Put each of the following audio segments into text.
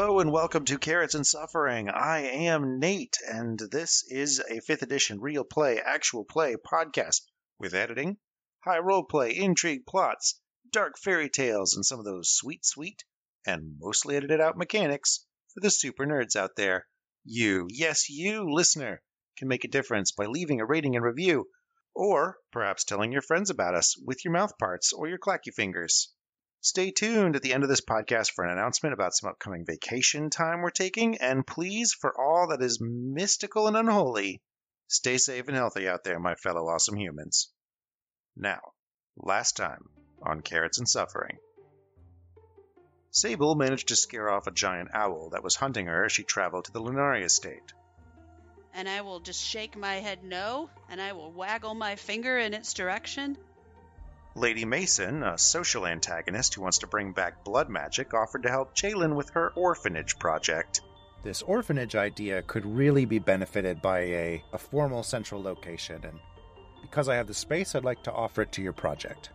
Hello and welcome to Carrots and Suffering. I am Nate, and this is a 5th edition real play, actual play podcast with editing, high role play, intrigue, plots, dark fairy tales, and some of those sweet, sweet, and mostly edited out mechanics for the super nerds out there. You, yes, you, listener, can make a difference by leaving a rating and review, or perhaps telling your friends about us with your mouth parts or your clacky fingers. Stay tuned at the end of this podcast for an announcement about some upcoming vacation time we're taking, and please, for all that is mystical and unholy, stay safe and healthy out there, my fellow awesome humans. Now, last time on Carrots and Suffering. Sable managed to scare off a giant owl that was hunting her as she traveled to the Lunaria estate. and I will just shake my head no, and I will waggle my finger in its direction. Lady Mason, a social antagonist who wants to bring back blood magic, offered to help Jalen with her orphanage project. This orphanage idea could really be benefited by a, a formal central location, and because I have the space, I'd like to offer it to your project.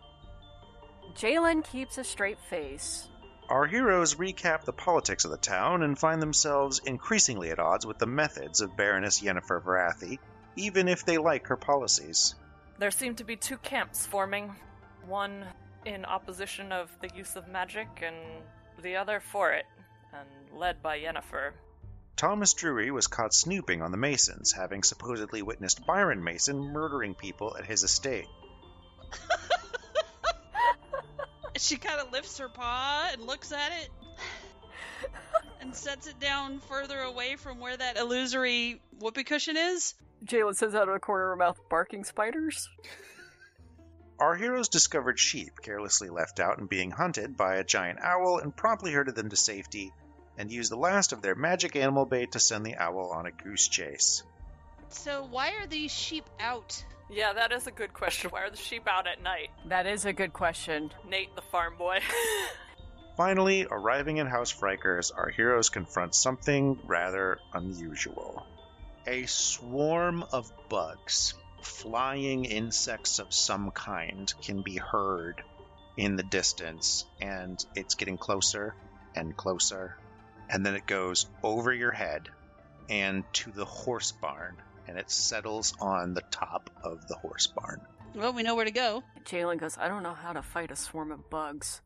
Jalen keeps a straight face. Our heroes recap the politics of the town and find themselves increasingly at odds with the methods of Baroness Yennefer Varathi, even if they like her policies. There seem to be two camps forming one in opposition of the use of magic, and the other for it, and led by Yennefer. Thomas Drury was caught snooping on the Masons, having supposedly witnessed Byron Mason murdering people at his estate. She kind of lifts her paw and looks at it and sets it down further away from where that illusory whoopee cushion is. Jalen says out of the corner of her mouth, barking spiders. Our heroes discovered sheep carelessly left out and being hunted by a giant owl and promptly herded them to safety and used the last of their magic animal bait to send the owl on a goose chase. So, why are these sheep out? Yeah, that is a good question. Why are the sheep out at night? That is a good question. Nate, the farm boy. Finally, arriving at House Frikers, our heroes confront something rather unusual. A swarm of bugs, flying insects of some kind, can be heard in the distance, and it's getting closer and closer. And then it goes over your head and to the horse barn, and it settles on the top of the horse barn. Well, we know where to go. Jalen goes, I don't know how to fight a swarm of bugs.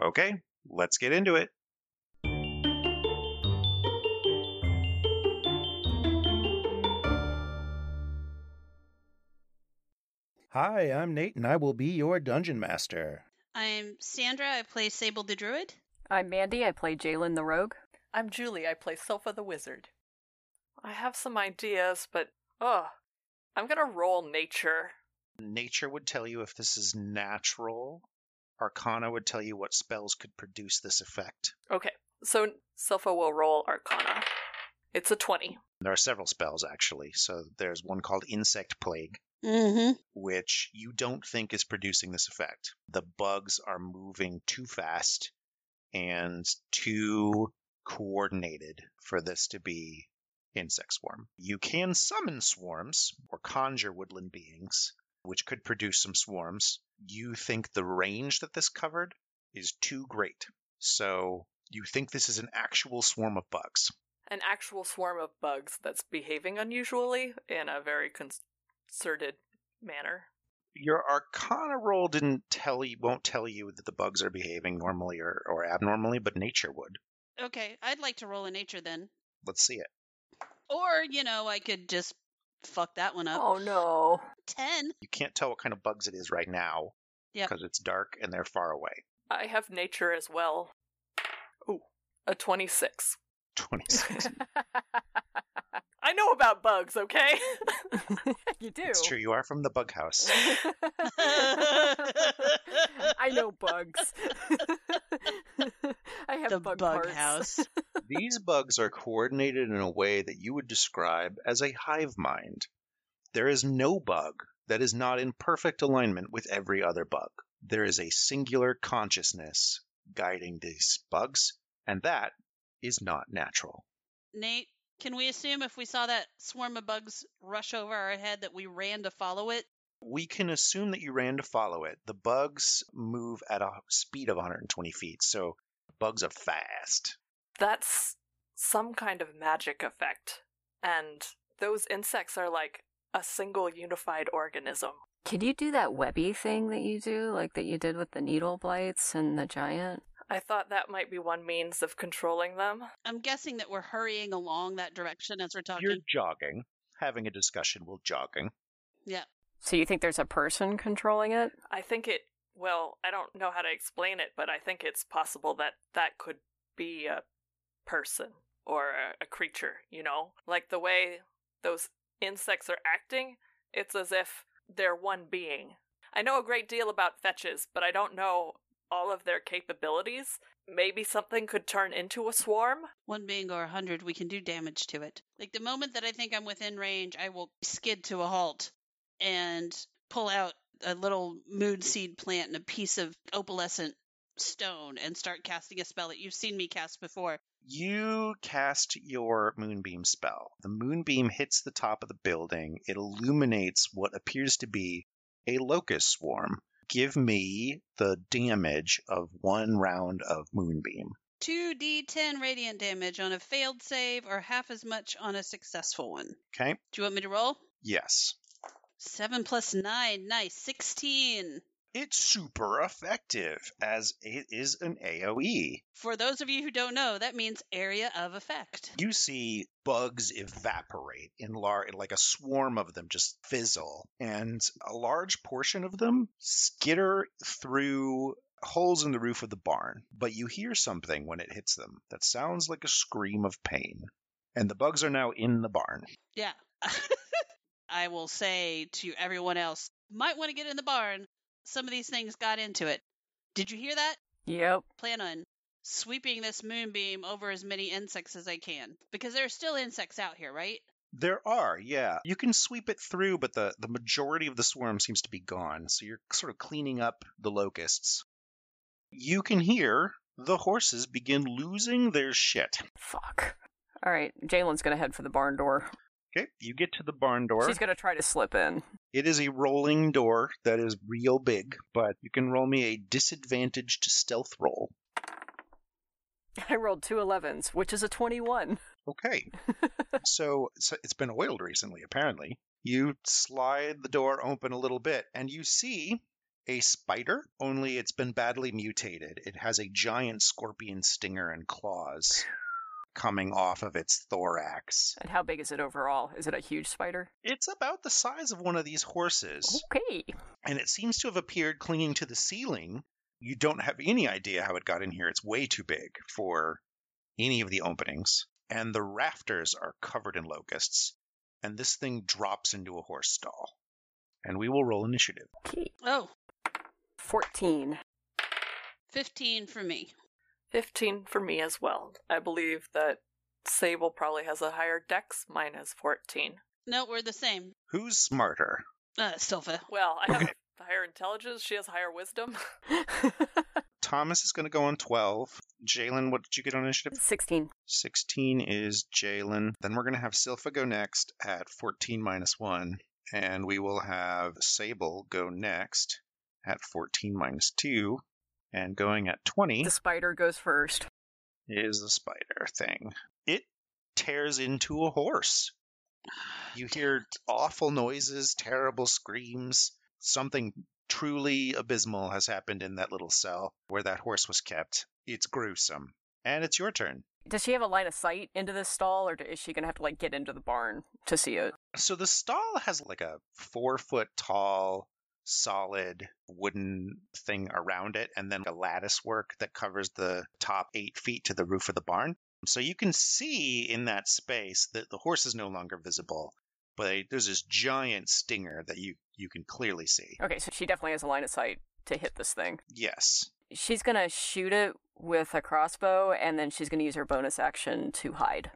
Okay, let's get into it. Hi, I'm Nate, and I will be your dungeon master. I'm Sandra. I play Sable the Druid. I'm Mandy. I play Jalen the Rogue. I'm Julie. I play Sofa the Wizard. I have some ideas, but ugh, I'm gonna roll nature. Nature would tell you if this is natural. Arcana would tell you what spells could produce this effect. Okay, so Sofa will roll Arcana. It's a 20. There are several spells, actually. So there's one called Insect Plague, Mm-hmm. which you don't think is producing this effect. The bugs are moving too fast and too coordinated for this to be insect swarm. You can summon swarms or conjure woodland beings, which could produce some swarms. You think the range that this covered is too great. So you think this is an actual swarm of bugs. An actual swarm of bugs that's behaving unusually in a very concerted manner. Your Arcana roll didn't tell you, won't tell you that the bugs are behaving normally or, or abnormally, but nature would. Okay, I'd like to roll a nature then. Let's see it. Or, you know, I could just fuck that one up. Oh no. 10. You can't tell what kind of bugs it is right now Yep. because it's dark and they're far away. I have nature as well. Ooh, a 26. 26. I know about bugs, okay? you do. it's true. You are from the bug house. I know bugs. I have the bug, bug parts. house. These bugs are coordinated in a way that you would describe as a hive mind. There is no bug that is not in perfect alignment with every other bug. There is a singular consciousness guiding these bugs, and that is not natural. Nate, can we assume if we saw that swarm of bugs rush over our head that we ran to follow it? We can assume that you ran to follow it. The bugs move at a speed of 120 feet, so bugs are fast. That's some kind of magic effect. And those insects are like a single unified organism. Can you do that webby thing that you do, like that you did with the needle blights and the giant? I thought that might be one means of controlling them. I'm guessing that we're hurrying along that direction as we're talking. You're jogging, having a discussion while jogging. Yeah. So you think there's a person controlling it? I think it, well, I don't know how to explain it, but I think it's possible that that could be a person or a, a creature, you know? Like the way those insects are acting, it's as if they're one being. I know a great deal about fetches, but I don't know all of their capabilities. Maybe something could turn into a swarm? One being or a hundred, we can do damage to it. Like the moment that I think I'm within range, I will skid to a halt and pull out a little moonseed plant and a piece of opalescent stone and start casting a spell that you've seen me cast before. You cast your moonbeam spell. The moonbeam hits the top of the building. It illuminates what appears to be a locust swarm. Give me the damage of one round of moonbeam. 2d10 radiant damage on a failed save or half as much on a successful one. Okay? Do you want me to roll? Yes. 7 plus 9. Nice. 16. It's super effective as it is an AoE. For those of you who don't know, that means area of effect. You see bugs evaporate in lar- like a swarm of them just fizzle, and a large portion of them skitter through holes in the roof of the barn. But you hear something when it hits them that sounds like a scream of pain. And the bugs are now in the barn. Yeah. I will say to everyone else, might want to get in the barn. Some of these things got into it. Did you hear that? Yep. Plan on sweeping this moonbeam over as many insects as I can. Because there are still insects out here, right? There are, yeah. You can sweep it through, but the, the majority of the swarm seems to be gone, so you're sort of cleaning up the locusts. You can hear the horses begin losing their shit. Fuck. All right, Jalen's gonna head for the barn door. Okay, you get to the barn door. She's gonna try to slip in. It is a rolling door that is real big, but you can roll me a disadvantaged stealth roll. I rolled two 11s, which is a 21. Okay. so, so it's been oiled recently, apparently. You slide the door open a little bit, and you see a spider, only it's been badly mutated. It has a giant scorpion stinger and claws coming off of its thorax. And how big is it overall? Is it a huge spider? It's about the size of one of these horses, Okay. and it seems to have appeared clinging to the ceiling. You don't have any idea how it got in here. It's way too big for any of the openings. And the rafters are covered in locusts. And this thing drops into a horse stall. And we will roll initiative. Okay. Oh, 14. 15 for me. 15 for me as well. I believe that Sable probably has a higher dex. Mine has 14. No, we're the same. Who's smarter? Uh, Sylpha. Well, I have Okay. higher intelligence. She has higher wisdom. Thomas is going to go on 12. Jalen, what did you get on initiative? 16. 16 is Jalen. Then we're going to have Silpha go next at 14 minus 1. And we will have Sable go next at 14 minus 2. And going at 20 The spider goes first. is the spider thing. It tears into a horse. You hear awful noises, terrible screams. Something truly abysmal has happened in that little cell where that horse was kept. It's gruesome. And it's your turn. Does she have a line of sight into this stall, or is she gonna have to like get into the barn to see it? So the stall has like a four foot tall, solid wooden thing around it, and then a lattice work that covers the top eight feet to the roof of the barn. So you can see in that space that the horse is no longer visible, but there's this giant stinger that you you can clearly see. Okay, so she definitely has a line of sight to hit this thing. Yes. She's gonna shoot it with a crossbow, and then she's gonna use her bonus action to hide.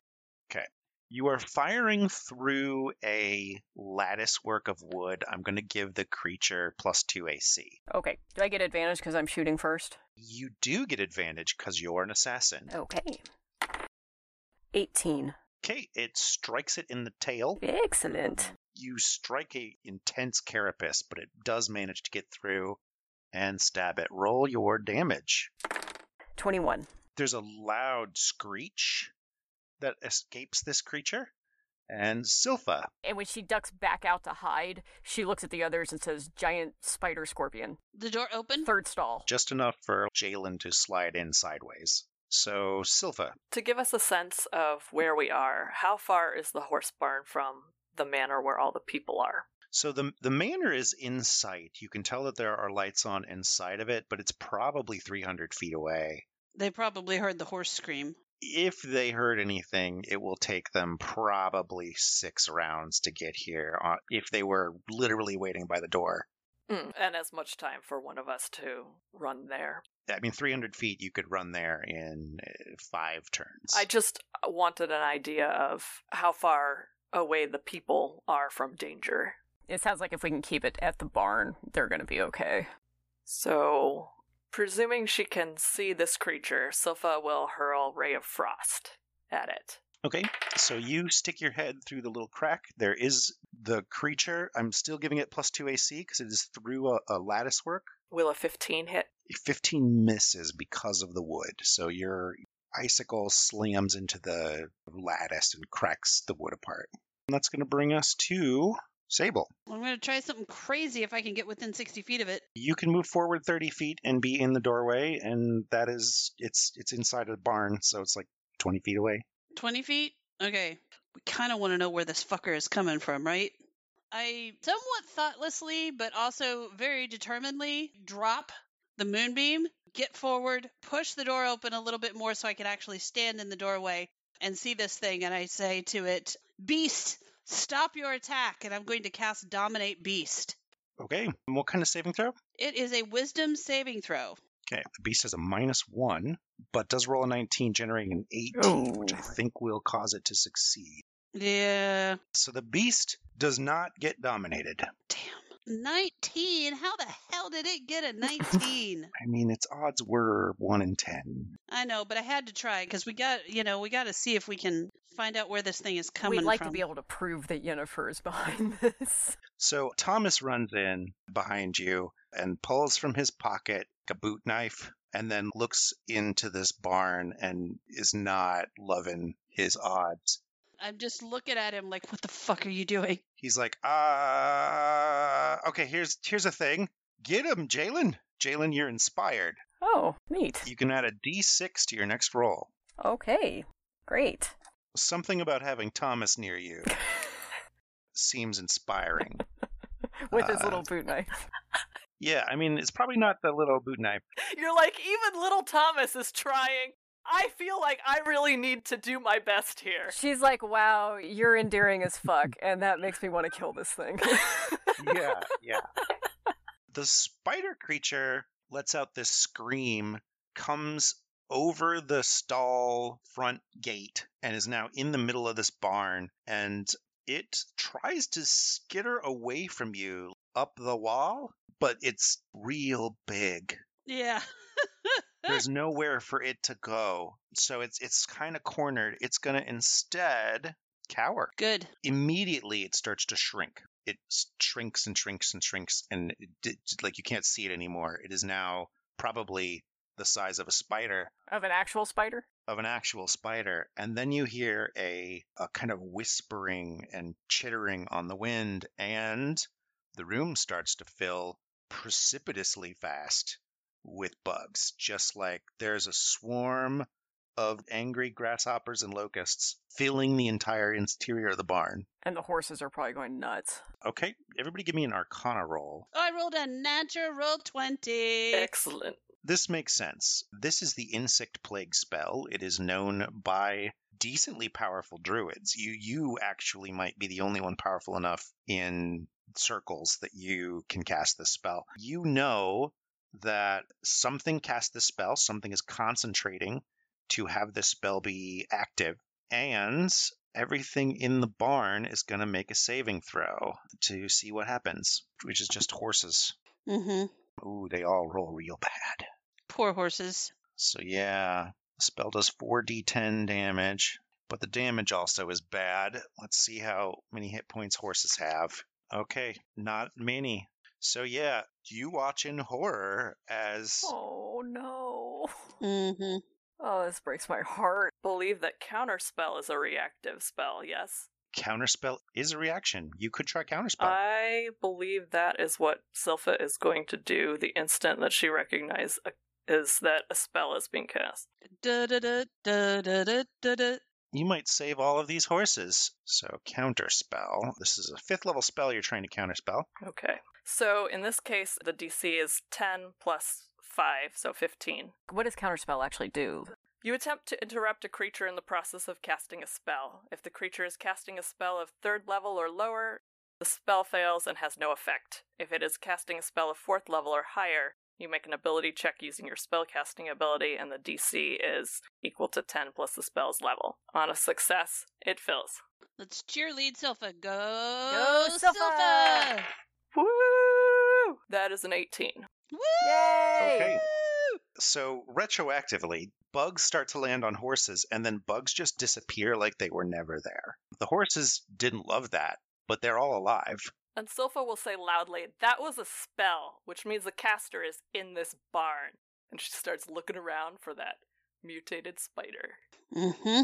You are firing through a lattice work of wood. I'm going to give the creature plus two AC. Okay. Do I get advantage because I'm shooting first? You do get advantage because you're an assassin. Okay. 18. Okay, it strikes it in the tail. Excellent. You strike a intense carapace, but it does manage to get through and stab it. Roll your damage. 21. There's a loud screech that escapes this creature. And Silpha, And when she ducks back out to hide, she looks at the others and says, Giant spider scorpion. The door open. Third stall. just enough for Jalen to slide in sideways. So, Silva. To give us a sense of where we are, how far is the horse barn from the manor where all the people are? So the the manor is in sight. You can tell that there are lights on inside of it, but it's probably 300 feet away. They probably heard the horse scream. If they heard anything, it will take them probably six rounds to get here. Uh, if they were literally waiting by the door, Mm, and as much time for one of us to run there. I mean, 300 feet you could run there in uh, five turns. I just wanted an idea of how far away the people are from danger. It sounds like if we can keep it at the barn, they're going to be okay. So, presuming she can see this creature, Silpha will hurl Ray of Frost at it. Okay, so you stick your head through the little crack. There is the creature. I'm still giving it plus two AC because it is through a, a lattice work. Will a 15 hit? 15 misses because of the wood. So your icicle slams into the lattice and cracks the wood apart. And that's going to bring us to Sable. I'm going to try something crazy if I can get within 60 feet of it. You can move forward 30 feet and be in the doorway, and that is it's it's inside a barn, so it's like 20 feet away. 20 feet? Okay. We kind of want to know where this fucker is coming from, right? I somewhat thoughtlessly, but also very determinedly drop the moonbeam, get forward, push the door open a little bit more so I can actually stand in the doorway and see this thing. And I say to it, Beast, stop your attack. And I'm going to cast Dominate Beast. Okay, and what kind of saving throw? It is a wisdom saving throw. Okay, the beast has a minus one, but does roll a 19, generating an 18, which I think will cause it to succeed. Yeah. So the beast does not get dominated. Damn. 19. How the hell did it get a 19? I mean, its odds were 1 in 10. I know, but I had to try because we got, you know, we got to see if we can find out where this thing is coming We'd like from. to be able to prove that Yennefer is behind this. So Thomas runs in behind you and pulls from his pocket a boot knife and then looks into this barn and is not loving his odds. I'm just looking at him like, what the fuck are you doing? He's like, uh, okay, here's here's a thing. Get him, Jalen. Jalen, you're inspired. Oh, neat. You can add a d6 to your next roll. Okay, great. Something about having Thomas near you seems inspiring. With his Uh, little boot knife. Yeah, I mean, it's probably not the little boot knife. You're like, even little Thomas is trying. I feel like I really need to do my best here. She's like, wow, you're endearing as fuck, and that makes me want to kill this thing. yeah, yeah. The spider creature lets out this scream, comes over the stall front gate, and is now in the middle of this barn. And it tries to skitter away from you up the wall, but it's real big. Yeah. There's nowhere for it to go. So it's it's kind of cornered. It's going to instead cower Good. immediately it starts to shrink. It shrinks and shrinks and shrinks, and it, like you can't see it anymore. It is now probably the size of a spider, of an actual spider? of an actual spider. And then you hear a, a kind of whispering and chittering on the wind, and the room starts to fill precipitously fast with bugs, just like there's a swarm of angry grasshoppers and locusts filling the entire interior of the barn. And the horses are probably going nuts. Okay, everybody give me an arcana roll. I rolled a natural 20. Excellent. This makes sense. This is the insect plague spell. It is known by decently powerful druids. You you actually might be the only one powerful enough in circles that you can cast this spell. You know that something cast this spell, something is concentrating to have this spell be active, and everything in the barn is going to make a saving throw to see what happens, which is just horses. Mm-hmm. Ooh, they all roll real bad. Poor horses. So yeah, the spell does 4d10 damage, but the damage also is bad. Let's see how many hit points horses have. Okay, not many. So yeah, you watch in horror as Oh no. Mm-hmm. Oh, this breaks my heart. Believe that counterspell is a reactive spell, yes? Counterspell is a reaction. You could try counterspell. I believe that is what Silpha is going to do the instant that she recognizes a, is that a spell is being cast. Da da da da da da da da. you might save all of these horses. So counterspell. This is a fifth level spell you're trying to counterspell. Okay. So in this case, the DC is 10 plus 5, so 15. What does counterspell actually do? You attempt to interrupt a creature in the process of casting a spell. If the creature is casting a spell of third level or lower, the spell fails and has no effect. If it is casting a spell of fourth level or higher, you make an ability check using your spellcasting ability, and the DC is equal to 10 plus the spell's level. On a success, it fills. Let's cheerlead Silpha. Go, Go, Silpha! Silpha! Woo! That is an 18. Woo! Yay! Okay. So retroactively, bugs start to land on horses, and then bugs just disappear like they were never there. The horses didn't love that, but they're all alive. And Silpha will say loudly, That was a spell, which means the caster is in this barn. And she starts looking around for that mutated spider. Mm-hmm.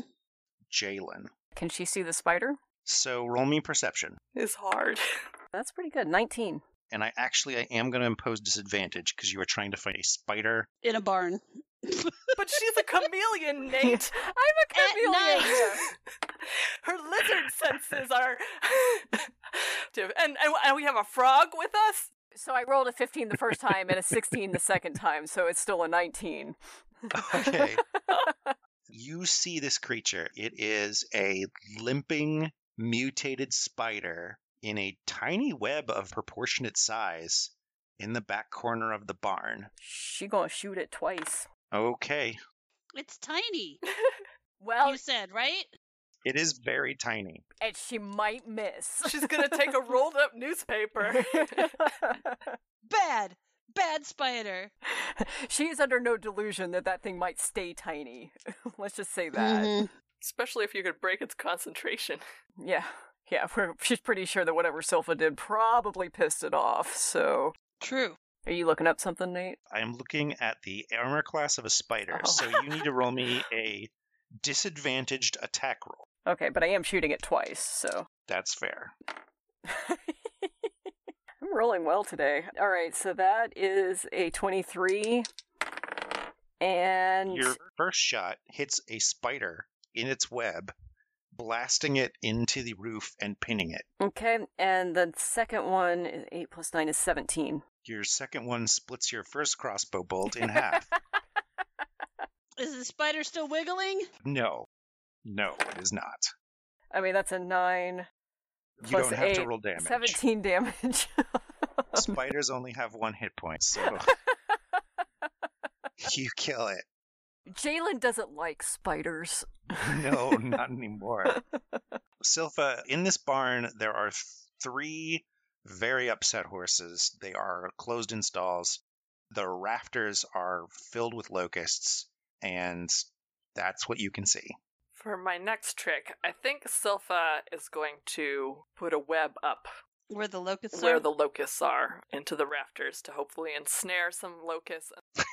Jalen. Can she see the spider? So roll me perception. It's hard. That's pretty good. 19. And I actually I am going to impose disadvantage because you are trying to find a spider. In a barn. but she's a chameleon, Nate. I'm a chameleon. night. Her lizard senses are. and, and, and we have a frog with us? So I rolled a 15 the first time and a 16 the second time, so it's still a 19. Okay. you see this creature. It is a limping, mutated spider in a tiny web of proportionate size in the back corner of the barn. She gonna shoot it twice. Okay. It's tiny. Well, You said, right? It is very tiny. and she might miss. She's gonna take a rolled up newspaper. Bad. Bad spider. she is under no delusion that that thing might stay tiny. Let's just say that. Mhm. Especially if you could break its concentration. Yeah. Yeah, we're, she's pretty sure that whatever Silva did probably pissed it off. So, True. are you looking up something, Nate? I am looking at the armor class of a spider, Oh. so you need to roll me a disadvantaged attack roll. Okay, but I am shooting it twice, so. That's fair. I'm rolling well today. All right, so that is a 23. And Your first shot hits a spider in its web, blasting it into the roof and pinning it. okay, and the second one is 8 plus 9 is 17. Your second one splits your first crossbow bolt in half. Is the spider still wiggling? no, no, it is not. I mean, that's a 9 You plus don't have 8, to roll damage. 17 damage. Spiders only have one hit point, so you kill it. Jalen doesn't like spiders. No, not anymore. Silpha, in this barn, there are three very upset horses. They are closed in stalls. The rafters are filled with locusts, and that's what you can see. For my next trick, I think Silpha is going to put a web up Where the locusts where are? the locusts are into the rafters to hopefully ensnare some locusts.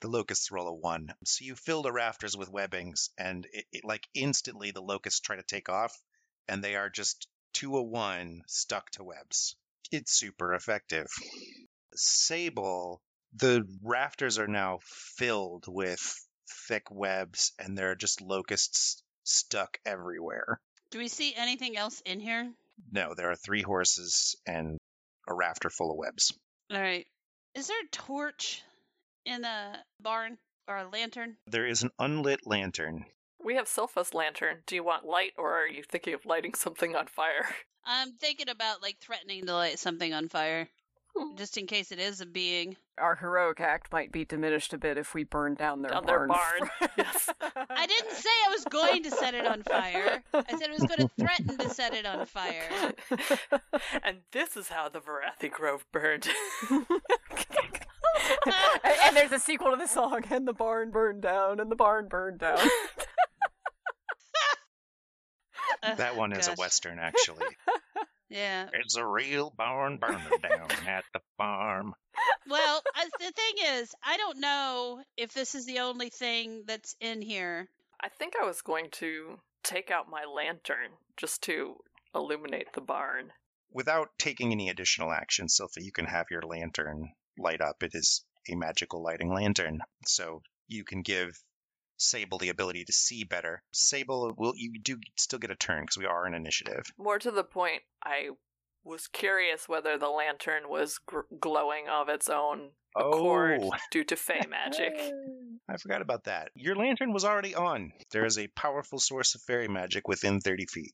The locusts roll a one. So you fill the rafters with webbings, and it, it like instantly the locusts try to take off, and they are just two a one stuck to webs. It's super effective. Sable, the rafters are now filled with thick webs, and there are just locusts stuck everywhere. Do we see anything else in here? No, there are three horses and a rafter full of webs. All right. Is there a torch in the barn or a lantern? There is an unlit lantern. We have Silpha's lantern. Do you want light, or are you thinking of lighting something on fire? I'm thinking about like threatening to light something on fire, Hmm. just in case it is a being. Our heroic act might be diminished a bit if we burn down their Down barn. their barn. yes. I didn't say I was going to set it on fire. I said I was going to threaten to set it on fire. and this is how the Varathi Grove burned. And, and there's a sequel to the song, and the barn burned down, and the barn burned down. That one is a western, actually. Yeah. It's a real barn burner down at the farm. Well, uh, the thing is, I don't know if this is the only thing that's in here. I think I was going to take out my lantern just to illuminate the barn. Without taking any additional action, Sylpha, you can have your lantern light up. It is a magical lighting lantern, so you can give Sable the ability to see better. Sable, will you do still get a turn because we are an initiative. More to the point, I was curious whether the lantern was gr- glowing of its own accord Oh. due to fey magic. I forgot about that. Your lantern was already on. There is a powerful source of fairy magic within 30 feet.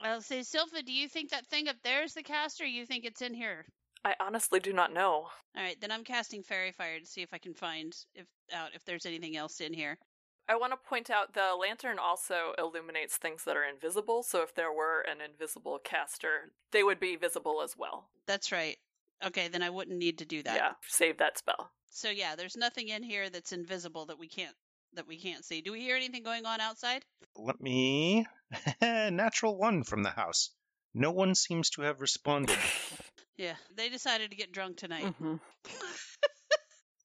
I'll say, Sylpha, do you think that thing up there is the caster? You think it's in here? I honestly do not know. All right, then I'm casting Faerie Fire to see if I can find if out if there's anything else in here. I want to point out the lantern also illuminates things that are invisible, so if there were an invisible caster, they would be visible as well. That's right. Okay, then I wouldn't need to do that. Yeah, save that spell. So yeah, there's nothing in here that's invisible that we can't that we can't see. Do we hear anything going on outside? Let me. Natural one from the house. No one seems to have responded. Yeah, they decided to get drunk tonight. Mhm.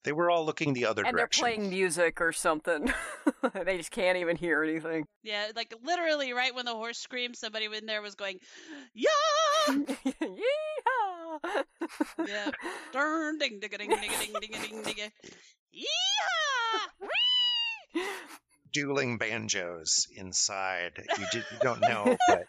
They were all looking the other And they're playing music or something. they just can't even hear anything. Yeah, like literally right when the horse screamed, somebody in there was going, "Yeah!" Yeehaw! Yeah. Darn ding ding ding ding ding ding ding ding. Yeah! Dueling banjos inside. You, did, you don't know, but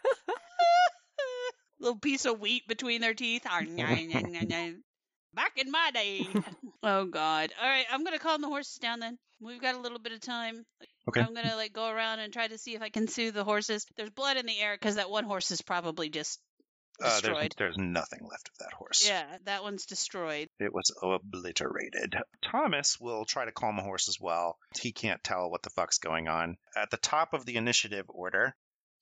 Little piece of wheat between their teeth. Back in my day. oh God. All right, I'm gonna calm the horses down then. We've got a little bit of time. Okay. I'm gonna like go around and try to see if I can soothe the horses. There's blood in the air because that one horse is probably just uh, there's, destroyed. there's nothing left of that horse. yeah, that one's destroyed. It was obliterated. Thomas will try to calm a horse as well. He can't tell what the fuck's going on. At the top of the initiative order,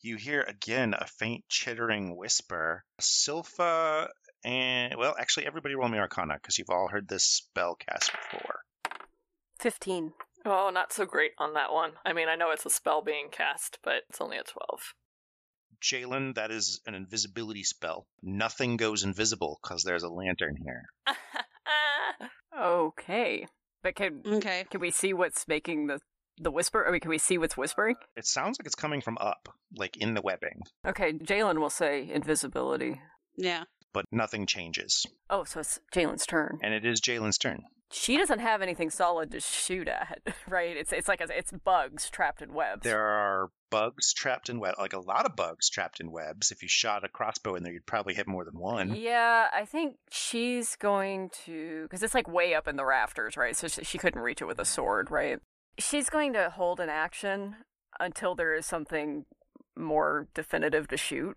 you hear again a faint chittering whisper. Sylpha and, well, actually, everybody roll me Arcana because you've all heard this spell cast before. 15. Oh, not so great on that one. I mean, I know it's a spell being cast, but it's only a 12. Jalen, that is an invisibility spell. Nothing goes invisible because there's a lantern here. Okay. But can Okay. can we see what's making the the whisper? I mean, can we see what's whispering? It sounds like it's coming from up, like in the webbing, Okay, Jalen will say invisibility. Yeah. but nothing changes. Oh, so it's Jalen's turn. And it is Jalen's turn. She doesn't have anything solid to shoot at, right? It's it's like a, it's bugs trapped in webs. There are bugs trapped in web, like a lot of bugs trapped in webs. If you shot a crossbow in there, you'd probably hit more than one. Yeah, I think she's going to because it's like way up in the rafters, right? So she, she couldn't reach it with a sword, right? She's going to hold an action until there is something more definitive to shoot.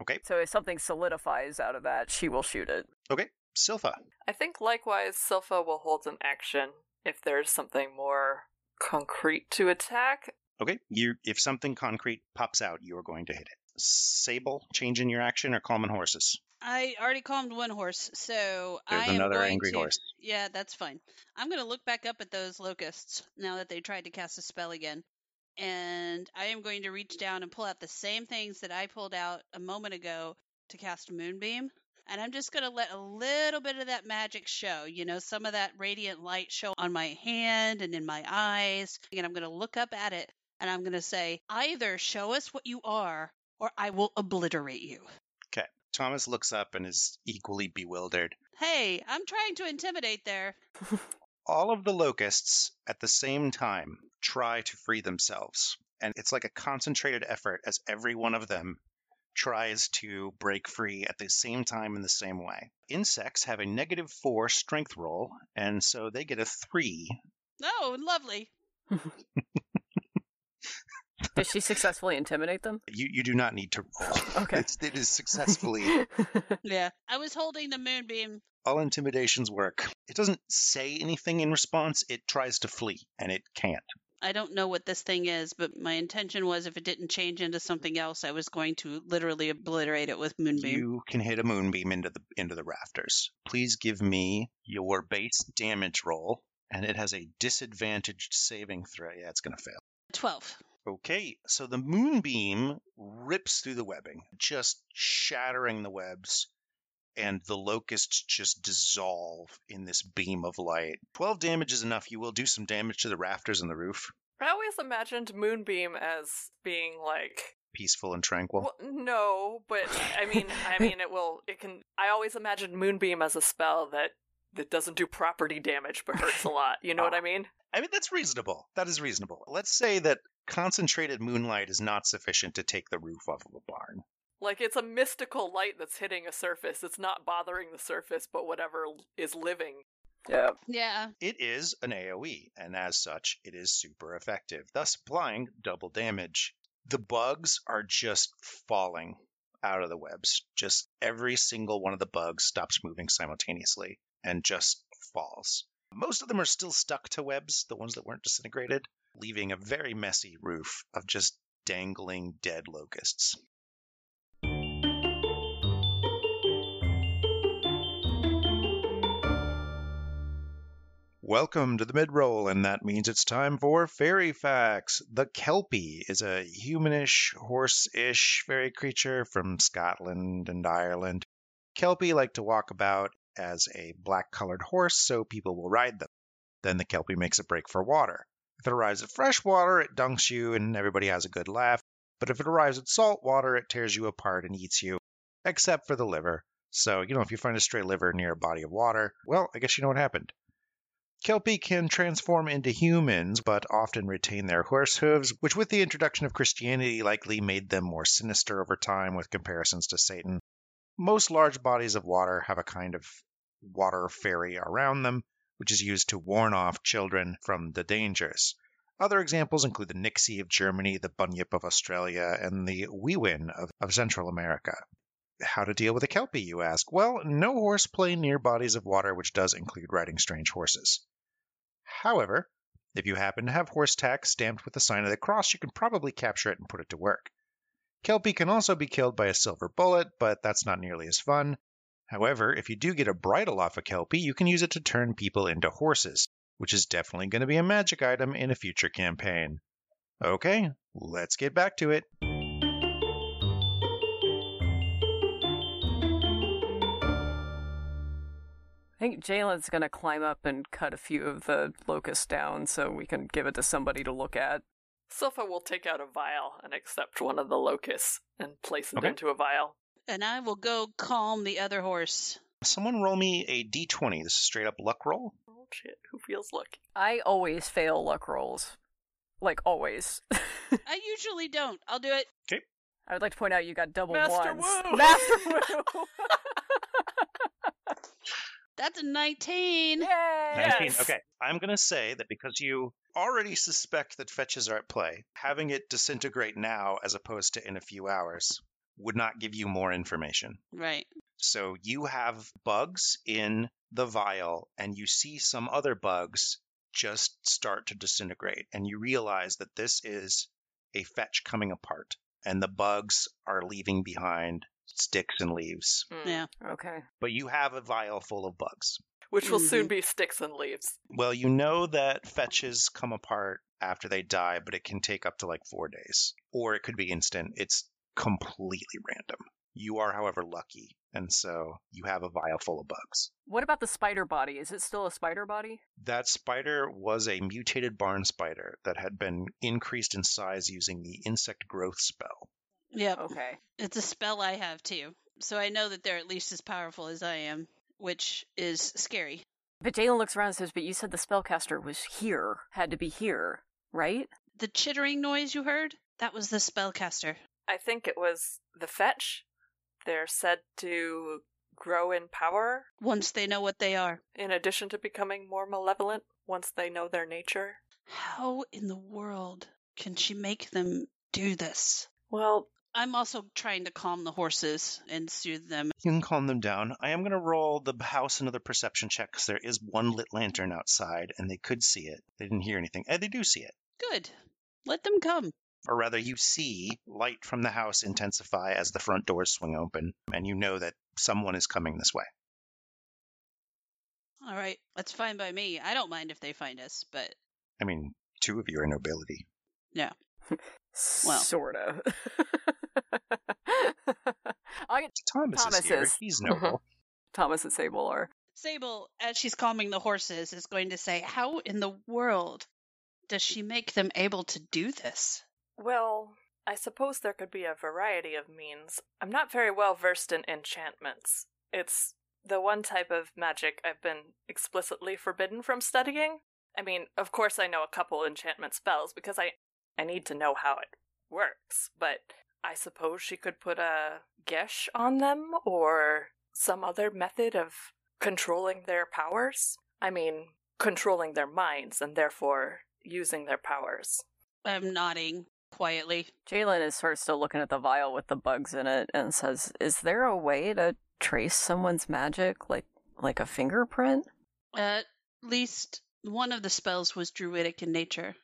Okay. So if something solidifies out of that, she will shoot it. Okay, Silpha. I think likewise, Silpha will hold an action if there's something more concrete to attack. Okay, you if something concrete pops out, you are going to hit it. Sable, change in your action or common horses. I already calmed one horse, so There's I am another going angry to. horse. Yeah, that's fine. I'm going to look back up at those locusts now that they tried to cast a spell again. And I am going to reach down and pull out the same things that I pulled out a moment ago to cast a Moonbeam. And I'm just going to let a little bit of that magic show, you know, some of that radiant light show on my hand and in my eyes. And I'm going to look up at it and I'm going to say, either show us what you are or I will obliterate you. Thomas looks up and is equally bewildered. Hey, I'm trying to intimidate there. All of the locusts at the same time try to free themselves. And it's like a concentrated effort as every one of them tries to break free at the same time in the same way. Insects have a negative four strength roll, and so they get a three. Oh, lovely. Does she successfully intimidate them? You, you do not need to roll. Okay. It's, it is successfully. Yeah. I was holding the moonbeam. All intimidations work. It doesn't say anything in response, it tries to flee, and it can't. I don't know what this thing is, but my intention was if it didn't change into something else, I was going to literally obliterate it with moonbeam. You can hit a moonbeam into the into the rafters. Please give me your base damage roll, and it has a disadvantaged saving throw. Yeah, it's gonna fail. 12. Okay, so the moonbeam rips through the webbing, just shattering the webs, and the locusts just dissolve in this beam of light. 12 damage is enough. You will do some damage to the rafters and the roof. I always imagined Moonbeam as being like Peaceful and tranquil. Well, no, but I mean, I mean, it will. It can. I always imagined Moonbeam as a spell that that doesn't do property damage but hurts a lot. You know ah, what I mean? I mean, that's reasonable. That is reasonable. Let's say that concentrated moonlight is not sufficient to take the roof off of a barn. Like it's a mystical light that's hitting a surface. It's not bothering the surface, but whatever is living. Yeah. Yeah. It is an AoE, and as such, it is super effective, thus applying double damage. The bugs are just falling out of the webs. Just every single one of the bugs stops moving simultaneously and just falls. Most of them are still stuck to webs, the ones that weren't disintegrated, leaving a very messy roof of just dangling dead locusts. Welcome to the mid-roll, and that means it's time for fairy facts. The Kelpie is a humanish, horse-ish fairy creature from Scotland and Ireland. Kelpie like to walk about as a black-colored horse, so people will ride them. Then the Kelpie makes a break for water. If it arrives at fresh water, it dunks you, and everybody has a good laugh. But if it arrives at salt water, it tears you apart and eats you, except for the liver. So, you know, if you find a stray liver near a body of water, well, I guess you know what happened. Kelpie can transform into humans, but often retain their horse hooves, which, with the introduction of Christianity, likely made them more sinister over time with comparisons to Satan. Most large bodies of water have a kind of water fairy around them, which is used to warn off children from the dangers. Other examples include the Nixie of Germany, the Bunyip of Australia, and the Weewin of, of Central America. How to deal with a Kelpie, you ask? Well, no horseplay near bodies of water, which does include riding strange horses. However, if you happen to have horse tack stamped with the sign of the cross, you can probably capture it and put it to work. Kelpie can also be killed by a silver bullet, but that's not nearly as fun. However, if you do get a bridle off a Kelpie, you can use it to turn people into horses, which is definitely going to be a magic item in a future campaign. Okay, let's get back to it. I think Jalen's gonna climb up and cut a few of the locusts down so we can give it to somebody to look at. Silpha will take out a vial and accept one of the locusts and place it Okay. into a vial. And I will go calm the other horse. Someone roll me a d20. This is straight up luck roll. Oh shit! Who feels lucky? I always fail luck rolls. Like always. I usually don't. I'll do it. Okay. I would like to point out you got double Master ones. Wu! Master Wu! That's a 19. Yay! 19. Yes. Okay. I'm going to say that because you already suspect that fetches are at play, having it disintegrate now as opposed to in a few hours would not give you more information. Right. So you have bugs in the vial, and you see some other bugs just start to disintegrate, and you realize that this is a fetch coming apart, and the bugs are leaving behind sticks and leaves. Hmm. Yeah. Okay. But you have a vial full of bugs. Which will soon Mhm. be sticks and leaves. Well, you know that fetches come apart after they die, but it can take up to like four days, or it could be instant. It's completely random. You are, however, lucky, and so you have a vial full of bugs. What about the spider body? Is it still a spider body? That spider was a mutated barn spider that had been increased in size using the insect growth spell. Yep. Okay. It's a spell I have too. So I know that they're at least as powerful as I am, which is scary. But Jalen looks around and says, But you said the spellcaster was here, had to be here, right? The chittering noise you heard? That was the spellcaster. I think it was the fetch. They're said to grow in power Once they know what they are. in addition to becoming more malevolent once they know their nature. How in the world can she make them do this? Well, I'm also trying to calm the horses and soothe them. You can calm them down. I am going to roll the house another perception check because there is one lit lantern outside and they could see it. They didn't hear anything. And they do see it. Good. Let them come. Or rather, you see light from the house intensify as the front doors swing open, and you know that someone is coming this way. All right. That's fine by me. I don't mind if they find us, but I mean, two of you are nobility. Yeah. Well. sorta. I get Thomas, Thomas is here. is. He's noble. Thomas and Sable are. Sable, as she's calming the horses, is going to say, How in the world does she make them able to do this? Well, I suppose there could be a variety of means. I'm not very well versed in enchantments. It's the one type of magic I've been explicitly forbidden from studying. I mean, of course I know a couple enchantment spells because I I need to know how it works, but I suppose she could put a geas on them or some other method of controlling their powers. I mean, controlling their minds and therefore using their powers. I'm nodding quietly. Jalen is sort of still looking at the vial with the bugs in it and says, "Is there a way to trace someone's magic, like like a fingerprint?" At least one of the spells was druidic in nature.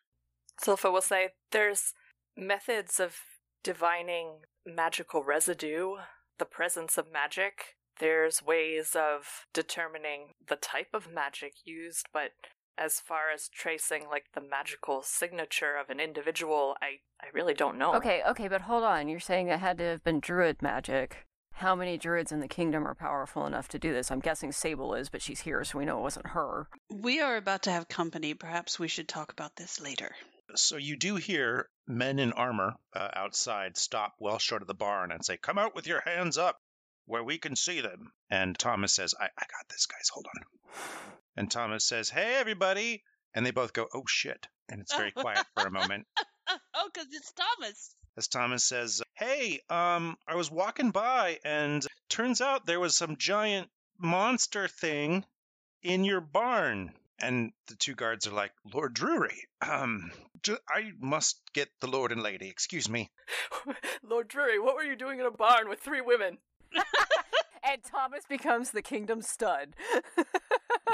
Silpha will say there's methods of divining magical residue, the presence of magic. There's ways of determining the type of magic used, but as far as tracing like the magical signature of an individual, I, I really don't know. Okay, okay, but hold on. You're saying it had to have been druid magic. How many druids in the kingdom are powerful enough to do this? I'm guessing Sable is, but she's here, so we know it wasn't her. We are about to have company. Perhaps we should talk about this later. So you do hear men in armor uh, outside stop well short of the barn and say, "Come out with your hands up, where we can see them." And Thomas says, "I, I got this, guys. Hold on." And Thomas says, "Hey, everybody!" And they both go, "Oh shit!" And it's very quiet for a moment. oh, because it's Thomas. As Thomas says, "Hey, um, I was walking by, and turns out there was some giant monster thing in your barn." And the two guards are like, "Lord Drury, um, ju- I must get the Lord and Lady. Excuse me." Lord Drury, what were you doing in a barn with three women? And Thomas becomes the kingdom stud.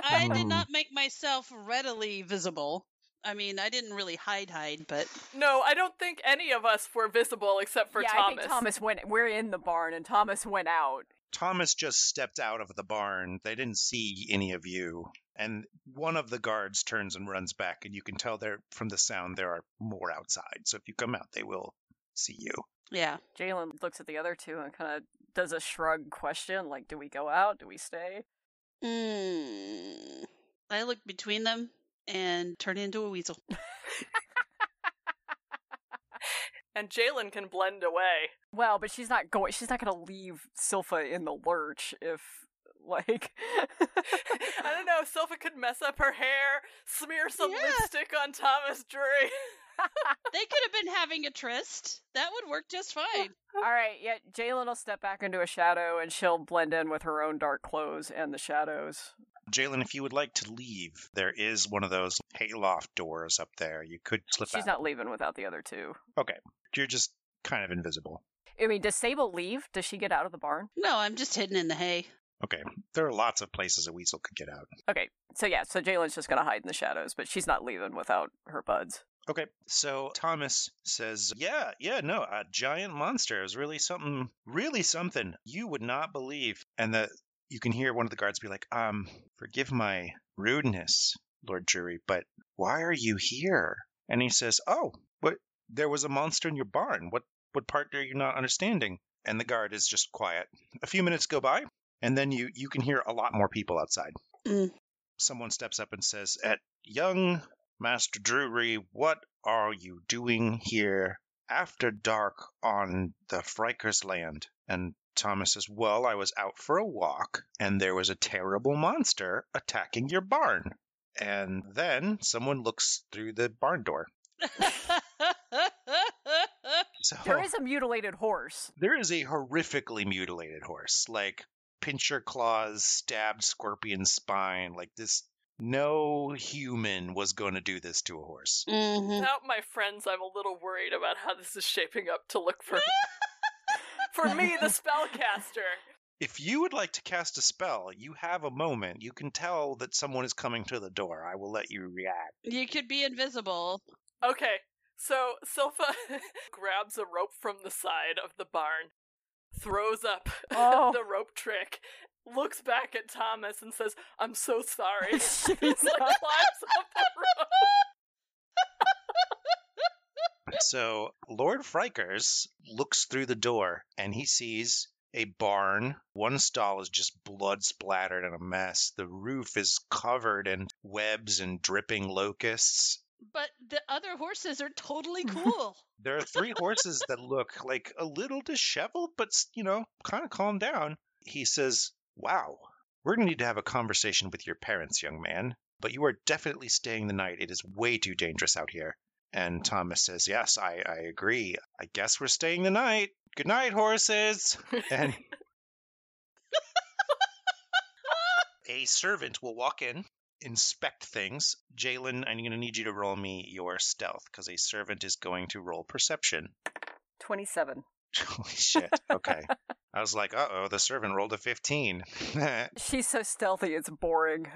I did Hmm. not make myself readily visible. I mean, I didn't really hide, hide, but No, I don't think any of us were visible except for yeah, Thomas. I think Thomas went. We're in the barn, and Thomas went out. Thomas just stepped out of the barn. They didn't see any of you. And one of the guards turns and runs back, and you can tell there from the sound there are more outside. So if you come out, they will see you. yeah. Jalen looks at the other two and kind of does a shrug question, like, "Do we go out? Do we stay?" Mm. I look between them and turn into a weasel. And Jalen can blend away. Well, but she's not going. She's not going to leave Silpha in the lurch if, like, I don't know, Silpha could mess up her hair, smear some Yeah. lipstick on Thomas Drury. they could have been having a tryst. That would work just fine. All right, yeah, Jalen will step back into a shadow and she'll blend in with her own dark clothes and the shadows. Jalen, if you would like to leave, there is one of those hayloft doors up there. You could slip out. She's out. not leaving without the other two. Okay. You're just kind of invisible. I mean, does Sable leave? Does she get out of the barn? No, I'm just hidden in the hay. Okay. There are lots of places a weasel could get out. Okay, so yeah, so Jalen's just gonna hide in the shadows, but she's not leaving without her buds. Okay. So Thomas says, Yeah, yeah, no, a giant monster is really something, really something you would not believe. And the you can hear one of the guards be like, Um, forgive my rudeness, Lord Drury, but why are you here? And he says, Oh, but there was a monster in your barn. What what part are you not understanding? And the guard is just quiet. A few minutes go by, and then you you can hear a lot more people outside. Mm. Someone steps up and says, At young Master Drury, what are you doing here after dark on the Friker's land? And Thomas says, Well, I was out for a walk, and there was a terrible monster attacking your barn. And then someone looks through the barn door. So There is a mutilated horse. there is a horrifically mutilated horse, like pincher claws, stabbed scorpion spine. Like this, no human was going to do this to a horse. hmm Without my friends, I'm a little worried about how this is shaping up to look for for me, the spellcaster. If you would like to cast a spell, you have a moment. You can tell that someone is coming to the door. I will let you react. You could be invisible. Okay, so Silpha grabs a rope from the side of the barn, throws up Oh. the rope trick, looks back at Thomas and says, "I'm so sorry." She's He's like climbs up the rope. So Lord Frikers looks through the door and he sees a barn. One stall is just blood splattered and a mess. The roof is covered in webs and dripping locusts. But the other horses are totally cool. There are three horses that look like a little disheveled, but, you know, kind of calm down. He says, Wow, we're going to need to have a conversation with your parents, young man. But you are definitely staying the night. It is way too dangerous out here. And Thomas says, Yes, I, I agree. I guess we're staying the night. Good night, horses. And a servant will walk in, inspect things. Jalen, I'm going to need you to roll me your stealth because a servant is going to roll perception. 27. Holy shit. Okay. I was like, uh oh, the servant rolled a 15. She's so stealthy, it's boring.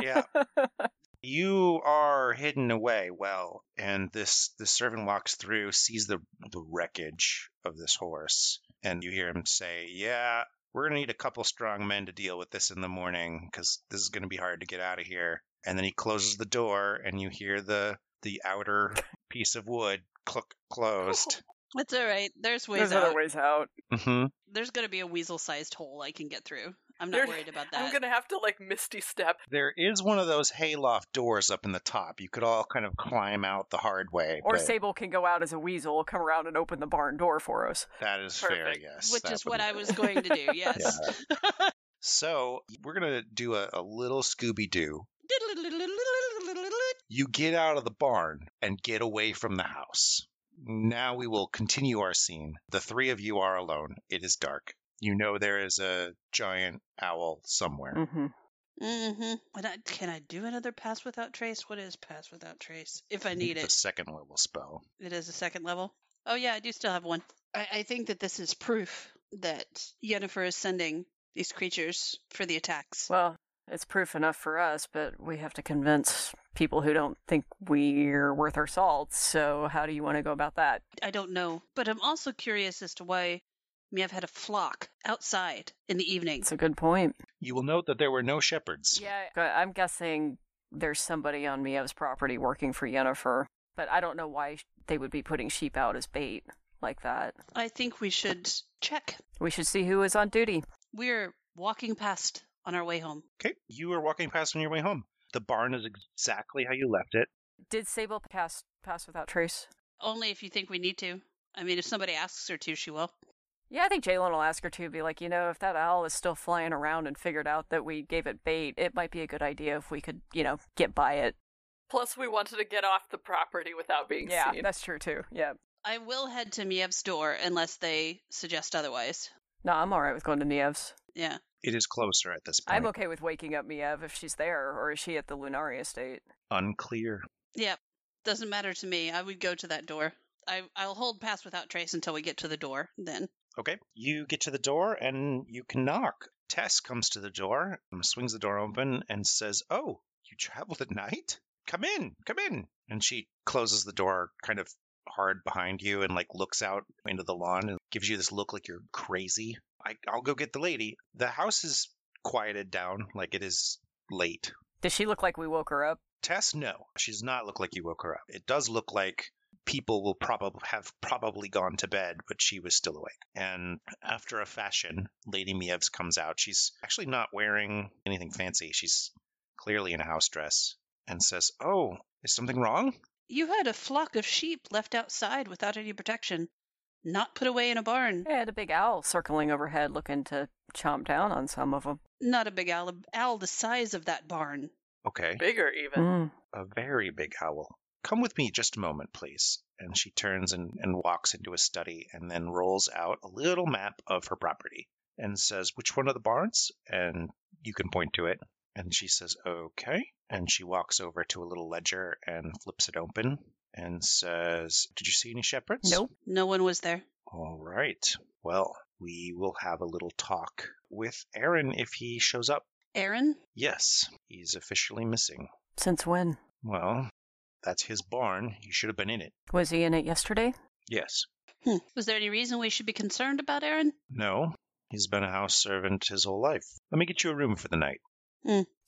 Yeah. you are hidden away well, and this the servant walks through, sees the the wreckage of this horse, and you hear him say, "Yeah, we're gonna need a couple strong men to deal with this in the morning because this is gonna be hard to get out of here." And then he closes the door, and you hear the the outer piece of wood click closed. It's all right. There's ways out. There's out. other ways out. hmm There's going to be a weasel-sized hole I can get through. I'm not You're- worried about that. I'm gonna have to like misty step. There is one of those hayloft doors up in the top. You could all kind of climb out the hard way. Or but Sable can go out as a weasel, come around and open the barn door for us. that is fair, Perfect. yes. Which That is what I was going to do. Yes. So we're gonna do a, a little Scooby Doo. You get out of the barn and get away from the house. Now we will continue our scene. The three of you are alone. It is dark. You know there is a giant owl somewhere. hmm mm-hmm. And I, can I do another pass without trace? What is pass without trace? If I need The it, second level spell. it is a second level. Oh yeah, I do still have one. I, I think that this is proof that Yennefer is sending these creatures for the attacks. Well, it's proof enough for us, but we have to convince people who don't think we're worth our salt. So, how do you want to go about that? I don't know, but I'm also curious as to why Miev had a flock outside in the evening. It's a good point. You will note that there were no shepherds. Yeah, I'm guessing there's somebody on Miev's property working for Yennefer, but I don't know why they would be putting sheep out as bait like that. I think we should check. We should see who is on duty. We're walking past on our way home. Okay, you are walking past on your way home. The barn is exactly how you left it. Did Sable pass pass without trace? Only if you think we need to. I mean, if somebody asks her to, she will. Yeah, I think Jalen will ask her to be like, you know, if that owl is still flying around and figured out that we gave it bait, it might be a good idea if we could, you know, get by it. Plus, we wanted to get off the property without being Yeah, seen. Yeah, that's true too. Yeah. I will head to Miev's door unless they suggest otherwise. No, I'm all right with going to Miev's. Yeah. It is closer at this point. I'm okay with waking up Miev if she's there, or is she at the Lunari estate? Unclear. Yep. Doesn't matter to me. I would go to that door. I, I'll hold pass without trace until we get to the door. Then Okay. You get to the door and you can knock. Tess comes to the door, um, swings the door open, and says, Oh, you traveled at night? Come in, come in. And she closes the door kind of hard behind you and like looks out into the lawn and gives you this look like you're crazy. I, I'll go get the lady. The house is quieted down, like it is late. Does she look like we woke her up? Tess, no, she does not look like you woke her up. It does look like people will probably have probably gone to bed, but she was still awake. And after a fashion, Lady Mievs comes out. She's actually not wearing anything fancy. She's clearly in a house dress and says, "Oh, is something wrong?" You had a flock of sheep left outside without any protection, not put away in a barn. I had a big owl circling overhead looking to chomp down on some of them. Not a big owl, a owl the size of that barn. Okay, Bigger, even. Mm. a very big owl. Come with me just a moment, please. And she turns and, and walks into a study and then rolls out a little map of her property and says, Which one of the barns? And you can point to it. And she says, Okay. And she walks over to a little ledger and flips it open and says, Did you see any shepherds? Nope. No one was there. All right. Well, we will have a little talk with Aaron if he shows up. Aaron? Yes, he's officially missing. Since when? Well, that's his barn. He should have been in it. Was he in it yesterday? Yes. Hmm. Was there any reason we should be concerned about Aaron? No, he's been a house servant his whole life. Let me get you a room for the night.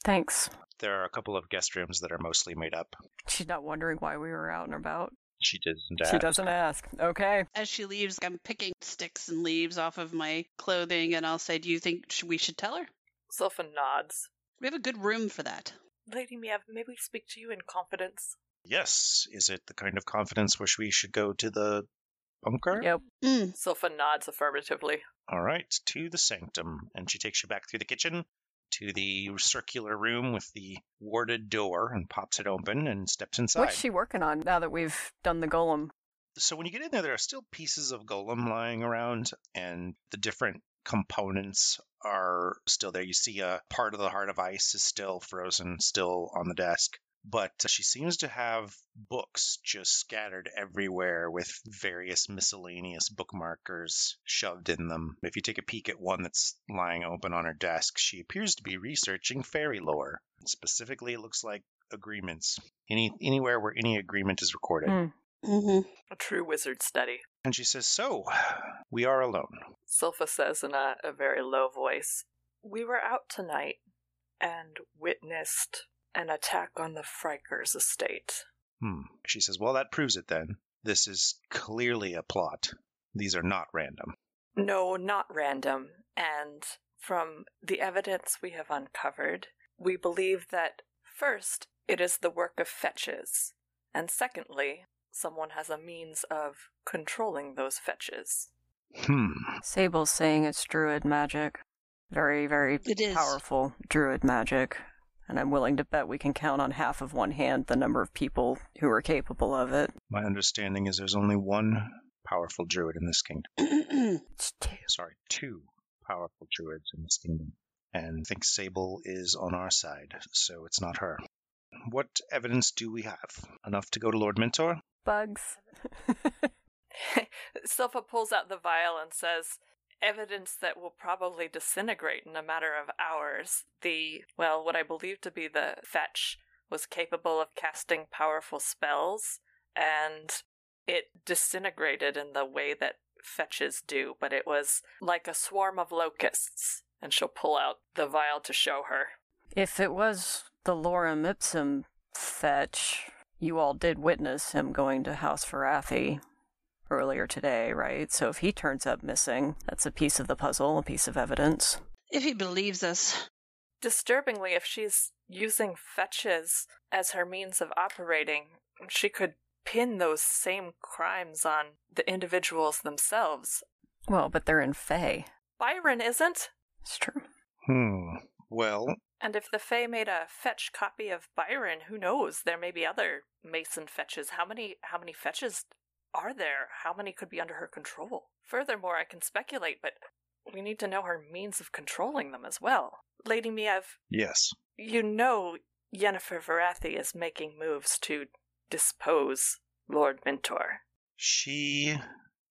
Thanks. There are a couple of guest rooms that are mostly made up. She's not wondering why we were out and about. She doesn't ask. She ask. doesn't ask. Okay. As she leaves, I'm picking sticks and leaves off of my clothing, and I'll say, Do you think sh- we should tell her? Silpha nods. We have a good room for that. Lady Miev, may we speak to you in confidence? Yes. Is it the kind of confidence where we should go to the bunker? Yep. Mm. Silpha nods affirmatively. All right, to the sanctum. And she takes you back through the kitchen to the circular room with the warded door and pops it open and steps inside. What's she working on now that we've done the golem? So when you get in there, there are still pieces of golem lying around, and the different components are still there. You see a part of the heart of ice is still frozen, still on the desk. But she seems to have books just scattered everywhere with various miscellaneous bookmarkers shoved in them. If you take a peek at one that's lying open on her desk, she appears to be researching fairy lore. Specifically, it looks like agreements. Any anywhere where any agreement is recorded. Hmm. hmm A true wizard study. And she says, So, we are alone. Silpha says in a, a very low voice, We were out tonight and witnessed an attack on the Frikers estate. Hmm. She says, Well, that proves it then. This is clearly a plot. These are not random. No, not random. And from the evidence we have uncovered, we believe that first, it is the work of fetches, and secondly, someone has a means of controlling those fetches. Hmm. Sable's saying it's druid magic. Very, very It is. powerful druid magic. And I'm willing to bet we can count on half of one hand the number of people who are capable of it. My understanding is there's only one powerful druid in this kingdom. It's two. Sorry, two powerful druids in this kingdom. And I think Sable is on our side, so it's not her. What evidence do we have? Enough to go to Lord Mentor? Bugs. Silpha pulls out the vial and says, Evidence that will probably disintegrate in a matter of hours. The, well, what I believe to be the fetch was capable of casting powerful spells, and it disintegrated in the way that fetches do, but it was like a swarm of locusts. And she'll pull out the vial to show her. If it was the Lorem Ipsum fetch, you all did witness him going to House Varathi earlier today, right? So if he turns up missing, that's a piece of the puzzle, a piece of evidence. if he believes us, Disturbingly, if she's using fetches as her means of operating, she could pin those same crimes on the individuals themselves. Well, but they're in Fae. Byron isn't. It's true. Hmm. Well, And if the Fae made a fetch copy of Byron, who knows? There may be other Mason fetches. How many how many fetches are there? How many could be under her control? Furthermore, I can speculate, but we need to know her means of controlling them as well. Lady Miev, yes. you know Yennefer Varathi is making moves to dispose Lord Mentor. She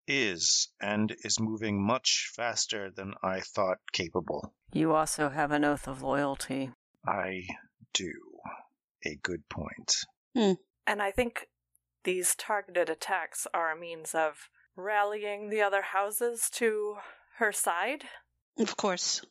is, and is moving much faster than I thought capable. You also have an oath of loyalty. I do. A good point. Hmm. And I think these targeted attacks are a means of rallying the other houses to her side. of course.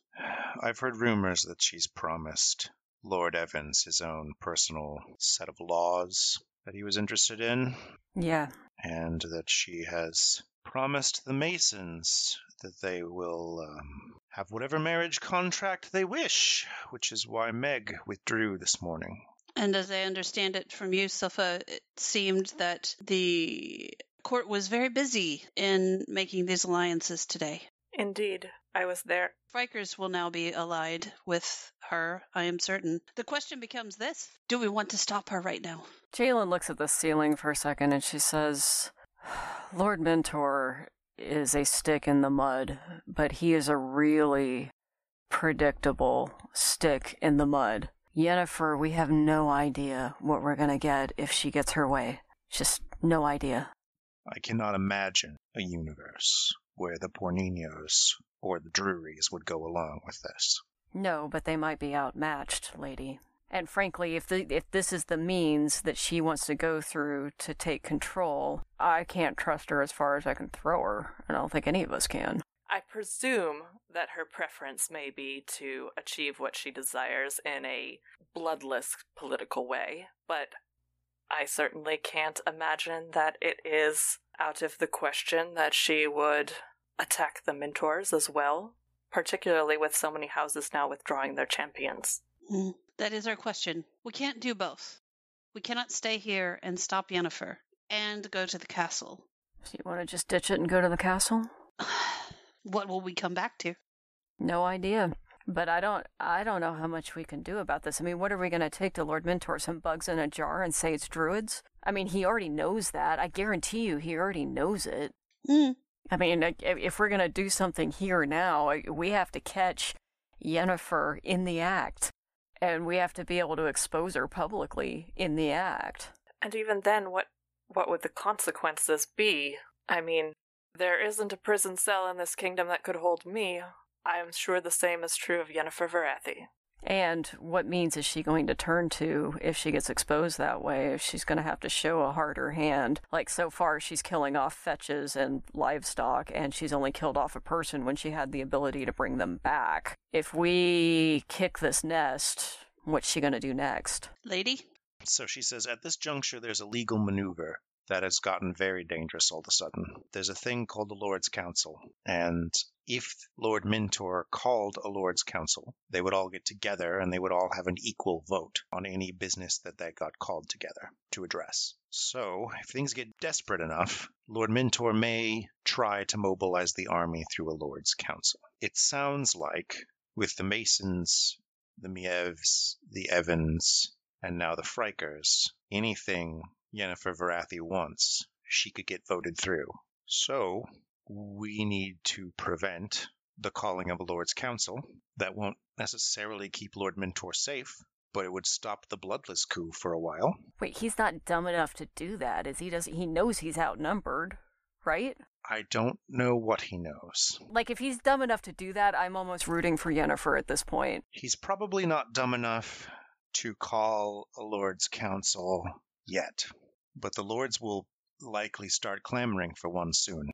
I've heard rumors that she's promised Lord Evans his own personal set of laws that he was interested in, Yeah. and that she has promised the Masons that they will um, have whatever marriage contract they wish, which is why Meg withdrew this morning. And as I understand it from you, Silpha, it seemed that the court was very busy in making these alliances today. Indeed, I was there. Frikers will now be allied with her, I am certain. The question becomes this Do we want to stop her right now? Jalen looks at the ceiling for a second and she says, Lord Mentor is a stick in the mud, but he is a really predictable stick in the mud. Yennefer, we have no idea what we're going to get if she gets her way. Just no idea. I cannot imagine a universe where the Porninos or the Drurys would go along with this. No, but they might be outmatched, lady. And frankly, if the, if this is the means that she wants to go through to take control, I can't trust her as far as I can throw her, and I don't think any of us can. I presume that her preference may be to achieve what she desires in a bloodless political way, but I certainly can't imagine that it is out of the question that she would attack the mentors as well, particularly with so many houses now withdrawing their champions. Mm, That is our question. We can't do both. We cannot stay here and stop Yennefer and go to the castle. So you want to just ditch it and go to the castle? what will we come back to? No idea. But I don't I don't know how much we can do about this. I mean, what are we going to take to Lord Mentor? Some bugs in a jar and say it's druids? I mean, he already knows that. I guarantee you he already knows it. Mm. I mean, if if we're going to do something here now, we have to catch Yennefer in the act. And we have to be able to expose her publicly in the act. And even then, what what would the consequences be? I mean, there isn't a prison cell in this kingdom that could hold me. I am sure the same is true of Yennefer Varathi. And what means is she going to turn to if she gets exposed that way? If she's going to have to show a harder hand? Like so far, she's killing off fetches and livestock, and she's only killed off a person when she had the ability to bring them back. If we kick this nest, what's she going to do next? Lady? So she says, at this juncture, there's a legal maneuver that has gotten very dangerous all of a sudden. There's a thing called the Lord's Council, and if Lord Mentor called a Lord's Council, they would all get together and they would all have an equal vote on any business that they got called together to address. So, if things get desperate enough, Lord Mentor may try to mobilize the army through a Lord's Council. It sounds like, with the Masons, the Mievs, the Evans, and now the Frikers, anything Yennefer Varathi wants, she could get voted through. So, we need to prevent the calling of a Lord's Council. That won't necessarily keep Lord Mentor safe, but it would stop the bloodless coup for a while. Wait, he's not dumb enough to do that, is he? Does he knows he's outnumbered, right? I don't know what he knows. Like if he's dumb enough to do that, I'm almost rooting for Yennefer at this point. He's probably not dumb enough to call a Lord's Council yet, but the Lords will likely start clamoring for one soon.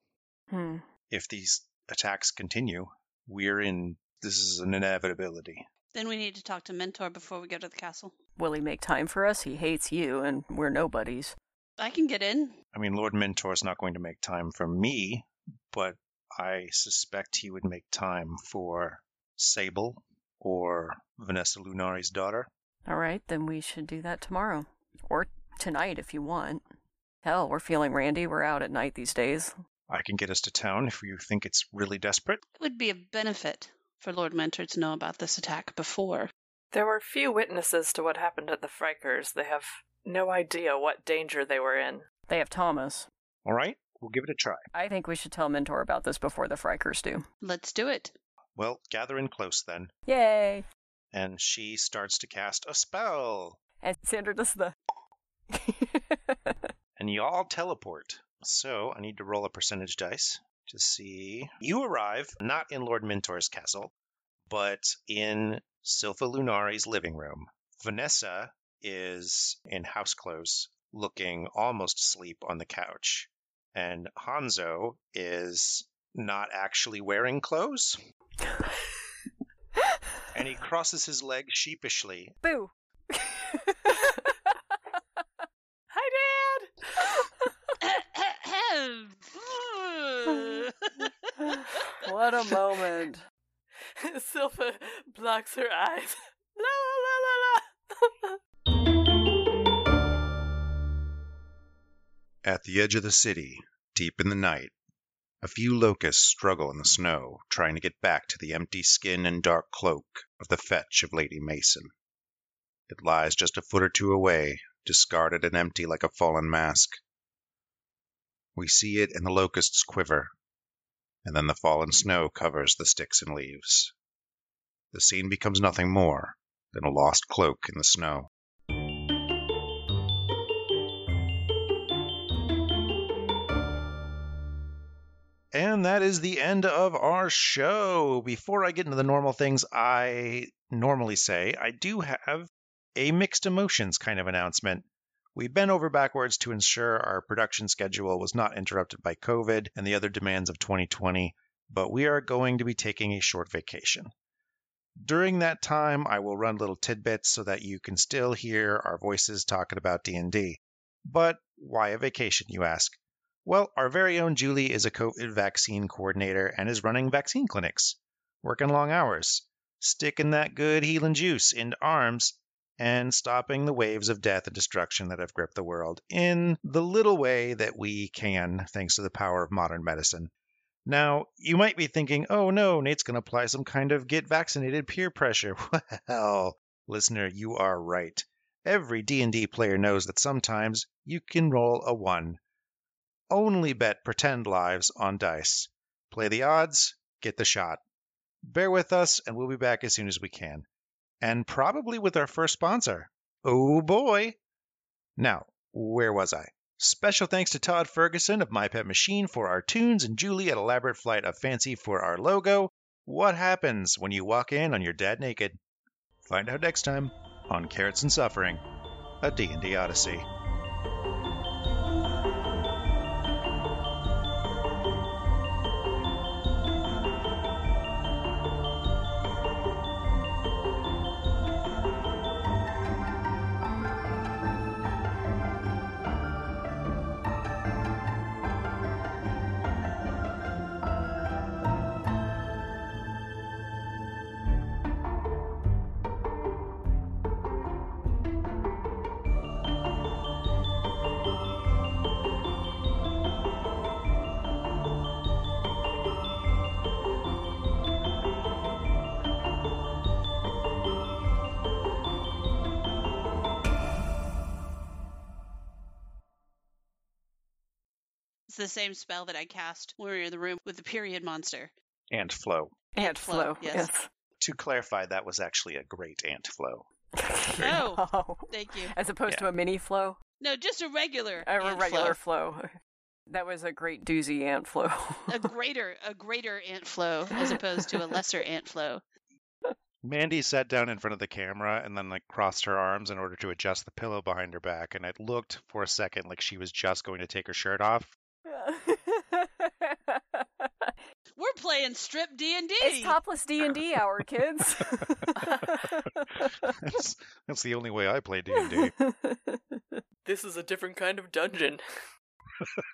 Hmm. If these attacks continue, we're in this is an inevitability. Then we need to talk to Mentor before we go to the castle. Will he make time for us? He hates you, and we're nobodies. I can get in. I mean, Lord Mentor's not going to make time for me, but I suspect he would make time for Sable or Vanessa Lunari's daughter. All right, then we should do that tomorrow. Or tonight if you want. Hell, we're feeling randy. We're out at night these days. I can get us to town if you think it's really desperate. It would be a benefit for Lord Mentor to know about this attack before. There were few witnesses to what happened at the Frikers. They have no idea what danger they were in. They have Thomas. All right, we'll give it a try. I think we should tell Mentor about this before the Frikers do. Let's do it. Well, gather in close then. Yay! And she starts to cast a spell. And Sandra does the. And you all teleport. So I need to roll a percentage dice to see. You arrive not in Lord Mentor's castle, but in Silpha Lunari's living room. Vanessa is in house clothes, looking almost asleep on the couch. And Hanzo is not actually wearing clothes. and he crosses his legs sheepishly. Boo! Hi, what a moment. Dad! Silpha blocks her eyes. La la la la la! At the edge of the city, deep in the night, a few locusts struggle in the snow, trying to get back to the empty skin and dark cloak of the fetch of Lady Mason. It lies just a foot or two away, discarded and empty like a fallen mask. We see it and the locusts quiver, and then the fallen snow covers the sticks and leaves. The scene becomes nothing more than a lost cloak in the snow. And that is the end of our show. Before I get into the normal things I normally say, I do have a mixed emotions kind of announcement. We bent over backwards to ensure our production schedule was not interrupted by COVID and the other demands of 2020, but we are going to be taking a short vacation. During that time, I will run little tidbits so that you can still hear our voices talking about D&D. But why a vacation, you ask? Well, our very own Julie is a COVID vaccine coordinator and is running vaccine clinics, working long hours, sticking that good healing juice into arms, and stopping the waves of death and destruction that have gripped the world in the little way that we can, thanks to the power of modern medicine. Now, you might be thinking, oh no, Nate's going to apply some kind of get vaccinated peer pressure. Well, listener, you are right. Every D&D player knows that sometimes you can roll a 1. Only bet pretend lives on dice. Play the odds, get the shot. Bear with us, and we'll be back as soon as we can. And probably with our first sponsor. Oh boy! Now, where was I? Special thanks to Todd Ferguson of My Pet Machine for our tunes and Julie at Elaborate Flight of Fancy for our logo. What happens when you walk in on your dad naked? Find out next time on Carrots and Suffering, a D&D Odyssey. It's the same spell that I cast when we were in the room with the period monster. Ant flow. Ant flow, flow. yes. To clarify, that was actually a great ant flow. Oh. Oh. Thank you. As opposed Yeah. to a mini flow, No, just a regular. a ant regular flow. flow. That was a great doozy ant flow. A greater, a greater ant flow as opposed to a lesser ant flow. Mandy sat down in front of the camera and then like crossed her arms in order to adjust the pillow behind her back, and it looked for a second like she was just going to take her shirt off. We're playing strip D and D. it's topless D and D hour, kids. that's, that's the only way I play D and D. This is a different kind of dungeon.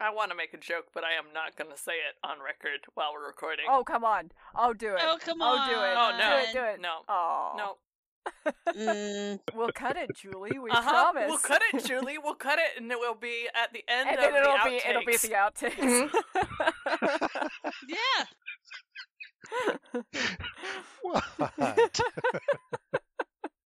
I want to make a joke, but I am not going to say it on record while we're recording. oh come on! Oh do it! Oh come Oh on! do it! Oh, no. Do it! Do it! No. Oh no. Mm, We'll cut it, Julie. We uh-huh. promise. We'll cut it, Julie. We'll cut it, and it will be at the end And of then it'll the be it'll be outtakes. the outtakes. yeah. What?